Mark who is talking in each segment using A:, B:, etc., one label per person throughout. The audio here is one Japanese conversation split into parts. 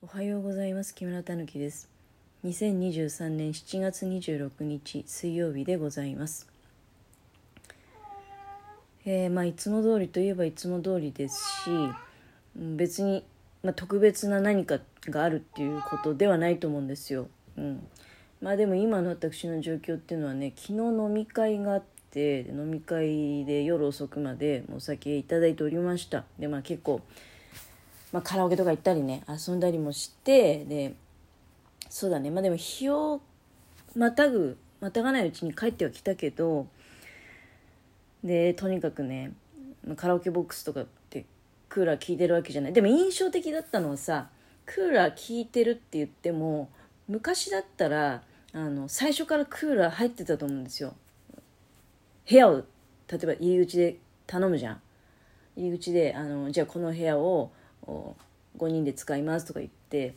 A: おはようございます。木村たぬきです。2023年7月26日水曜日でございます。えー、まあいつも通りといえばいつも通りですし別に、まあ、特別な何かがあるっていうことではないと思うんですよ、うん、まあでも今の私の状況っていうのはね昨日飲み会があって飲み会で夜遅くまでお酒いただいておりました。でまあ結構まあ、カラオケとか行ったりね遊んだりもしてでそうだね。まあでも日をまたぐまたがないうちに帰ってはきたけどでとにかくねカラオケボックスとかってクーラー効いてるわけじゃない。でも印象的だったのはさクーラー効いてるって言っても昔だったらあの最初からクーラー入ってたと思うんですよ。部屋を例えば入り口で頼むじゃん。入り口であのじゃあこの部屋を5人で使いますとか言って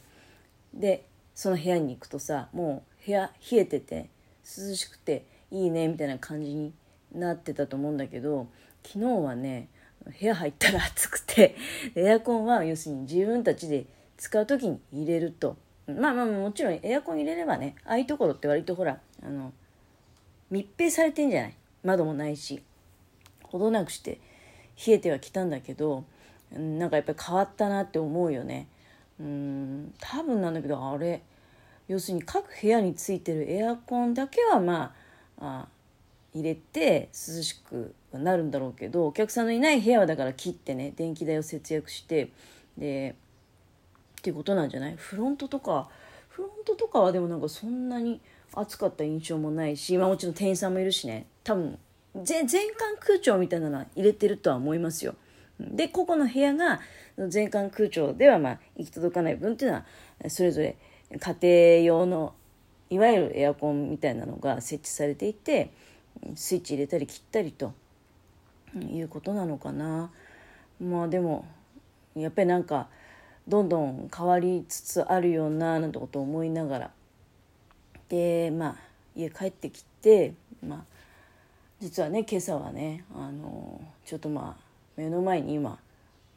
A: でその部屋に行くとさもう部屋冷えてて涼しくていいねみたいな感じになってたと思うんだけど昨日はね部屋入ったら暑くて エアコンは要するに自分たちで使う時に入れると。まあまあもちろんエアコン入れればねああいうところって割とほらあの密閉されてんじゃない？窓もないし程なくして冷えてはきたんだけどなんかやっぱり変わったなって思うよね。うん。多分なんだけどあれ要するに各部屋についてるエアコンだけはまあ入れて涼しくなるんだろうけどお客さんのいない部屋はだから切ってね電気代を節約してでっていうことなんじゃない？フロントとかフロントとかはでもなんかそんなに暑かった印象もないし、まあ、もちろん店員さんもいるしね。多分全館空調みたいなのは入れてるとは思いますよ。で個々の部屋が全館空調ではまあ行き届かない分っていうのはそれぞれ家庭用のいわゆるエアコンみたいなのが設置されていてスイッチ入れたり切ったりということなのかな。まあでもやっぱりなんかどんどん変わりつつあるよななんてことを思いながら。でまあ家帰ってきてまあ実はね今朝はねあのちょっとまあ目の前に今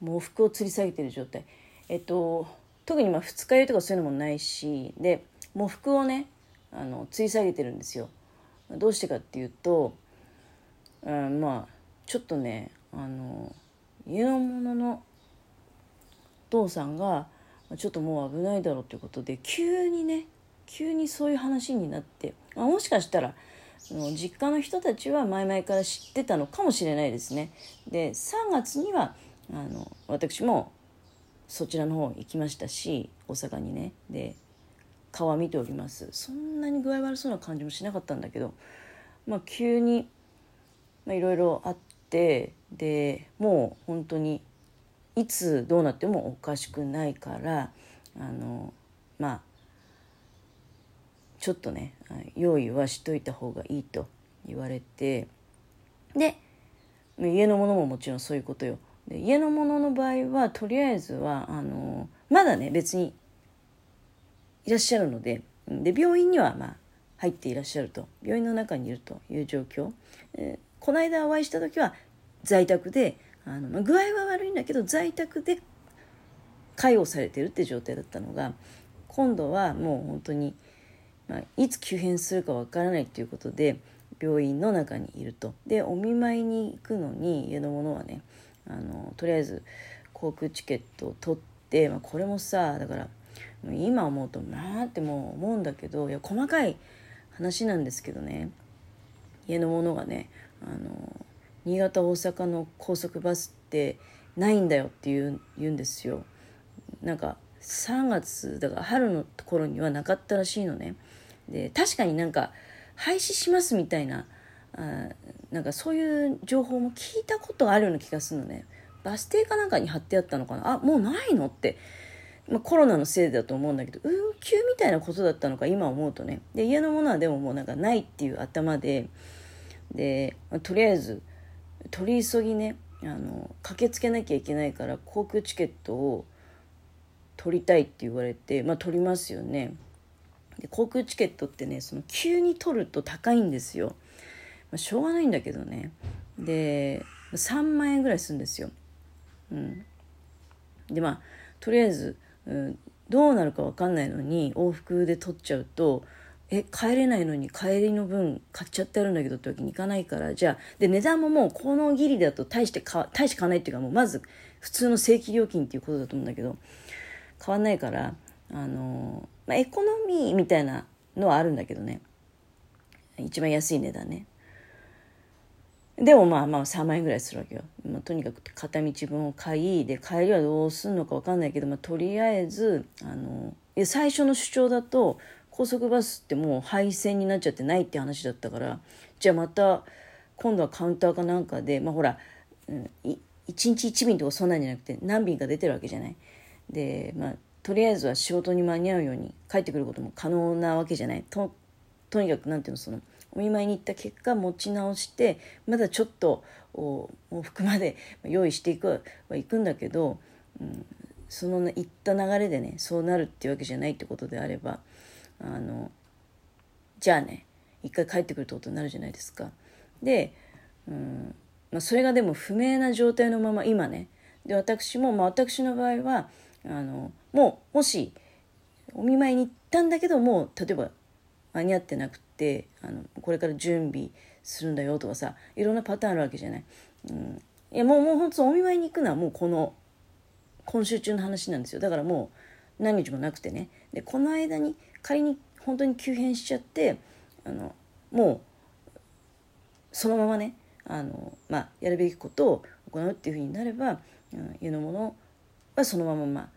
A: 喪服を吊り下げてる状態。えっと特にまあ二日酔いとかそういうのもないしで喪服をねあの吊り下げてるんですよ。どうしてかっていうと、うん、まあちょっとねあの家の者のお父さんがちょっともう危ないだろうということで急にね急にそういう話になって、あ、もしかしたらその実家の人たちは前々から知ってたのかもしれないですね。で3月にはあの私もそちらの方行きましたし大阪にねで顔は見ておりますそんなに具合悪そうな感じもしなかったんだけど、まあ、急にいろいろあってでもう本当にいつどうなってもおかしくないからあのまあちょっとね用意はしといた方がいいと言われてで家のものももちろんそういうことよ。で家のものの場合はとりあえずはあのまだね別にいらっしゃるのでで病院にはまあ入っていらっしゃると。病院の中にいるという状況、えこの間お会いした時は在宅であの、まあ、具合は悪いんだけど在宅で介護されてるって状態だったのが今度はもう本当にまあ、いつ急変するかわからないということで病院の中にいると。でお見舞いに行くのに家の者はねあのとりあえず航空チケットを取って、まあ、これもさだから今思うとまあってもう思うんだけどいや細かい話なんですけどね。家の者がねあの新潟大阪の高速バスってないんだよって言う言うんですよ。なんか3月だから春の頃にはなかったらしいのね。で確かになんか廃止しますみたいなあなんかそういう情報も聞いたことあるような気がするのね。バス停かなんかに貼ってあったのかな。あもうないのって、まあ、コロナのせいだと思うんだけど運休みたいなことだったのか今思うとね。で家のものはでももうなんかないっていう頭で。で、まあ、とりあえず取り急ぎねあの駆けつけなきゃいけないから航空チケットを取りたいって言われてまあ取りますよね。で航空チケットってねその急に取ると高いんですよ、まあ、しょうがないんだけどね。で3万円ぐらいするんですよ、うん、でまあとりあえず、うん、どうなるか分かんないのに往復で取っちゃうとえ帰れないのに帰りの分買っちゃってあるんだけどってわけにいかないからじゃあで値段ももうこのギリだと大してか大して買わないっていうかもうまず普通の正規料金っていうことだと思うんだけど変わないからあの、まあ、エコノミーみたいなのはあるんだけどね。一番安い値段ね。でもまあまあ3万円ぐらいするわけよ、まあ、とにかく片道分を買いで帰りはどうすんのか分かんないけど、まあ、とりあえずあの最初の主張だと高速バスってもう廃線になっちゃってないって話だったからじゃあまた今度はカウンターかなんかでまあほら、うん、1日1便とかそんなんじゃなくて何便か出てるわけじゃない。でまあとりあえずは仕事に間に合うように帰ってくることも可能なわけじゃない。ととにかくなんていうのそのお見舞いに行った結果持ち直してまだちょっとお服まで用意していくは行くんだけど、うん、その行った流れでねそうなるっていうわけじゃないってことであればあのじゃあね一回帰ってくるってことになるじゃないですか。で、うんまあ、それがでも不明な状態のまま今ねで私も、まあ、私の場合はあのもうもしお見舞いに行ったんだけども例えば間に合ってなくてあのこれから準備するんだよとかさいろんなパターンあるわけじゃない。うん、いやもうもう本当お見舞いに行くのはもうこの今週中の話なんですよ。だからもう何日もなくてね。でこの間に仮に本当に急変しちゃってあのもうそのままねあの、まあ、やるべきことを行うっていうふうになれば、うん、家のものはそのまま、まあ、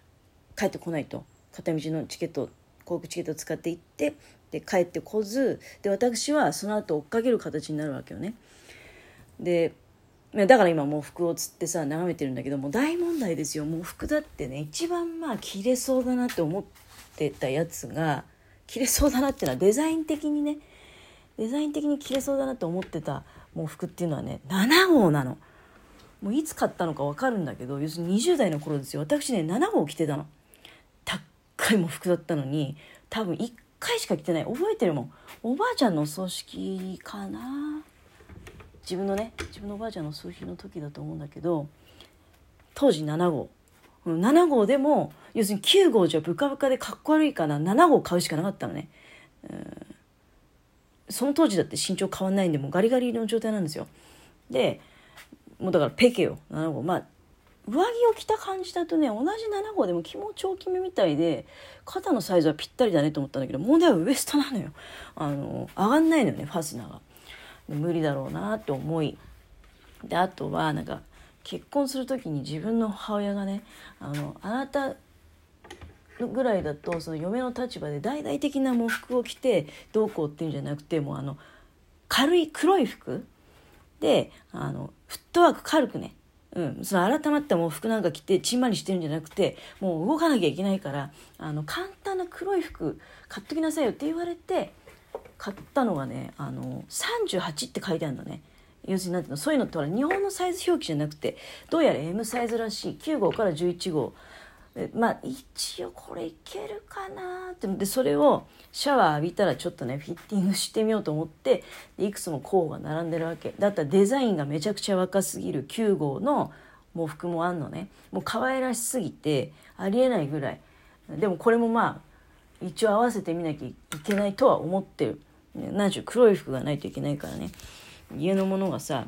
A: 帰ってこないと。片道のチケット航空チケットを使って行ってで帰ってこずで私はその後追っかける形になるわけよね。でだから今もう服をつってさ眺めてるんだけども大問題ですよ。もう服だってね一番まあ着れそうだなって思ってたやつが着れそうだなっていうのはデザイン的にねデザイン的に着れそうだなと思ってたもう服っていうのはね7号なの。もういつ買ったのか分かるんだけど要するに20代の頃ですよ。私ね7号着てたの。高いも服だったのに多分1回しか着てない。覚えてるもん。おばあちゃんの葬式かな。自分のね自分のおばあちゃんの葬式の時だと思うんだけど当時7号。7号でも要するに9号じゃブカブカでかっこ悪いかな。7号買うしかなかったのね、その当時だって身長変わんないんでもうガリガリの状態なんですよ。でもうだからペケよ。7号まあ上着を着た感じだとね同じ7号でも気持ち大きめみたいで肩のサイズはぴったりだねと思ったんだけど問題はウエストなのよ。あの上がんないのよねファスナーが。無理だろうなって思い。であとはなんか結婚する時に自分の母親がねあのあなたぐらいだとその嫁の立場で大々的な喪服を着てどうこうっていうんじゃなくてもうあの軽い黒い服であのフットワーク軽くね、うん、その改まった喪服なんか着てちんまりしてるんじゃなくてもう動かなきゃいけないからあの簡単な黒い服買っときなさいよって言われて買ったのがねあの38って書いてあるのね。要するになんていうのそういうのってほら日本のサイズ表記じゃなくてどうやら M サイズらしい。9号から11号。まあ一応これいけるかなって。でそれをシャワー浴びたらちょっとねフィッティングしてみようと思っていくつも候補が並んでるわけ。だったらデザインがめちゃくちゃ若すぎる9号の喪服もあんのね。もう可愛らしすぎてありえないぐらい。でもこれもまあ一応合わせてみなきゃいけないとは思ってる。何しろ黒い服がないといけないからね。家のものがさ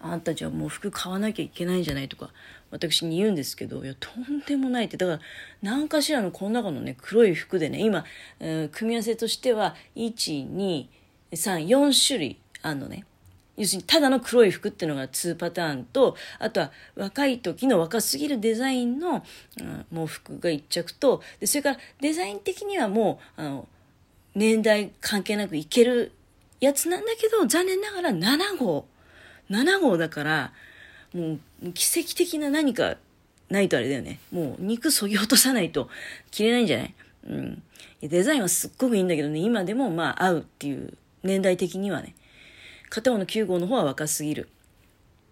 A: あんたじゃもう服買わなきゃいけないんじゃないとか私に言うんですけどいやとんでもないってだから何かしらのこの中のね黒い服でね今、えー、組み合わせとしては1234種類あんのね要するにただの黒い服っていうのが2パターンとあとは若い時の若すぎるデザインの、うん、もう服が1着とでそれからデザイン的にはもうあの年代関係なくいけるやつなんだけど、残念ながら7号。7号だから、もう奇跡的な何かないとあれだよね。もう肉そぎ落とさないと着れないんじゃない？うん。デザインはすっごくいいんだけどね、今でもまあ合うっていう年代的にはね。片方の9号の方は若すぎる。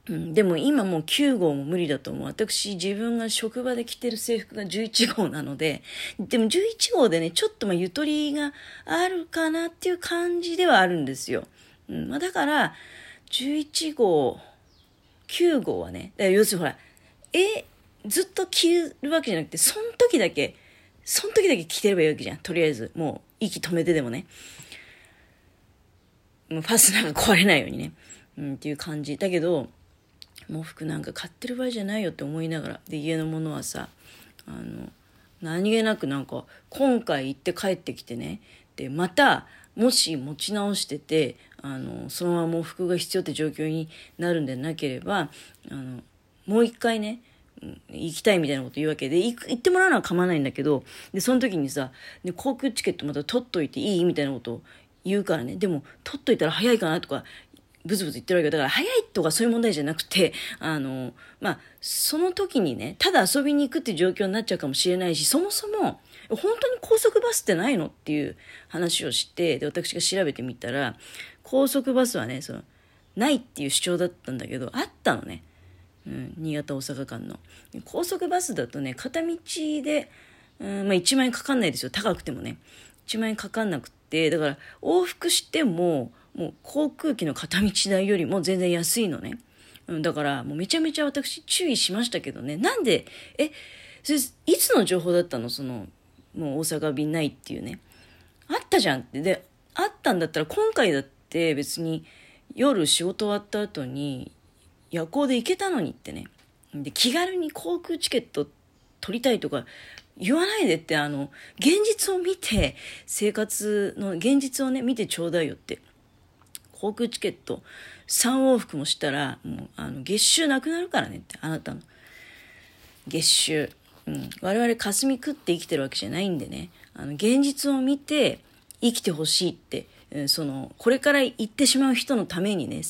A: うん、でも今もう9号も無理だと思う。私自分が職場で着てる制服が11号なので、でも11号でね、ちょっとまあゆとりがあるかなっていう感じではあるんですよ。うんまあ、だから、11号、9号はね、だから要するにほら、え、ずっと着るわけじゃなくて、その時だけその時だけ着てればいいわけじゃん。とりあえず。もう、息止めてでもね。もうファスナーが壊れないようにね。うん、っていう感じ。だけど、喪服なんか買ってる場合じゃないよって思いながら。で、家のものはさ、あの、何気なくなんか、今回行って帰ってきてね。で、また、もし持ち直してて、あの、そのまま喪服が必要って状況になるんでなければ、あの、もう一回ね、行きたいみたいなこと言うわけで、行ってもらうのは構わないんだけど、で、その時にさ、で航空チケットまた取っといていいみたいなことを言うからね、でも、取っといたら早いかなとか、ブツブツ言ってるわけだから、早いとかそういう問題じゃなくて、あの、まあ、その時にね、ただ遊びに行くっていう状況になっちゃうかもしれないし、そもそも、本当に高速バスってないの？っていう話をして、で、私が調べてみたら、高速バスはね、その、ないっていう主張だったんだけど、あったのね。うん、新潟大阪間の。高速バスだとね、片道で、うん、まあ1万円かかんないですよ。高くてもね。1万円かかんなくて、だから往復しても、もう航空機の片道代よりも全然安いのね。うん、だからもうめちゃめちゃ私注意しましたけどね。なんで、え、それいつの情報だったの？その、もう大阪便ないっていうね。あったじゃんって。で、あったんだったら今回だって別に夜仕事終わった後に夜行で行けたのにってね。で、気軽に航空チケット取りたいとか言わないでって、あの、現実を見て、生活の現実をね、見てちょうだいよって。航空チケット3往復もしたら、もう、あの、月収なくなるからねって、あなたの。月収。うん。我々霞食って生きてるわけじゃないんでね。あの、現実を見て生きてほしいってその、これから行ってしまう人のためにね、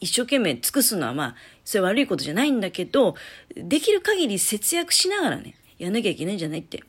A: 一生懸命尽くすのはまあ、それ悪いことじゃないんだけど、できる限り節約しながらね、やんなきゃいけないんじゃないって。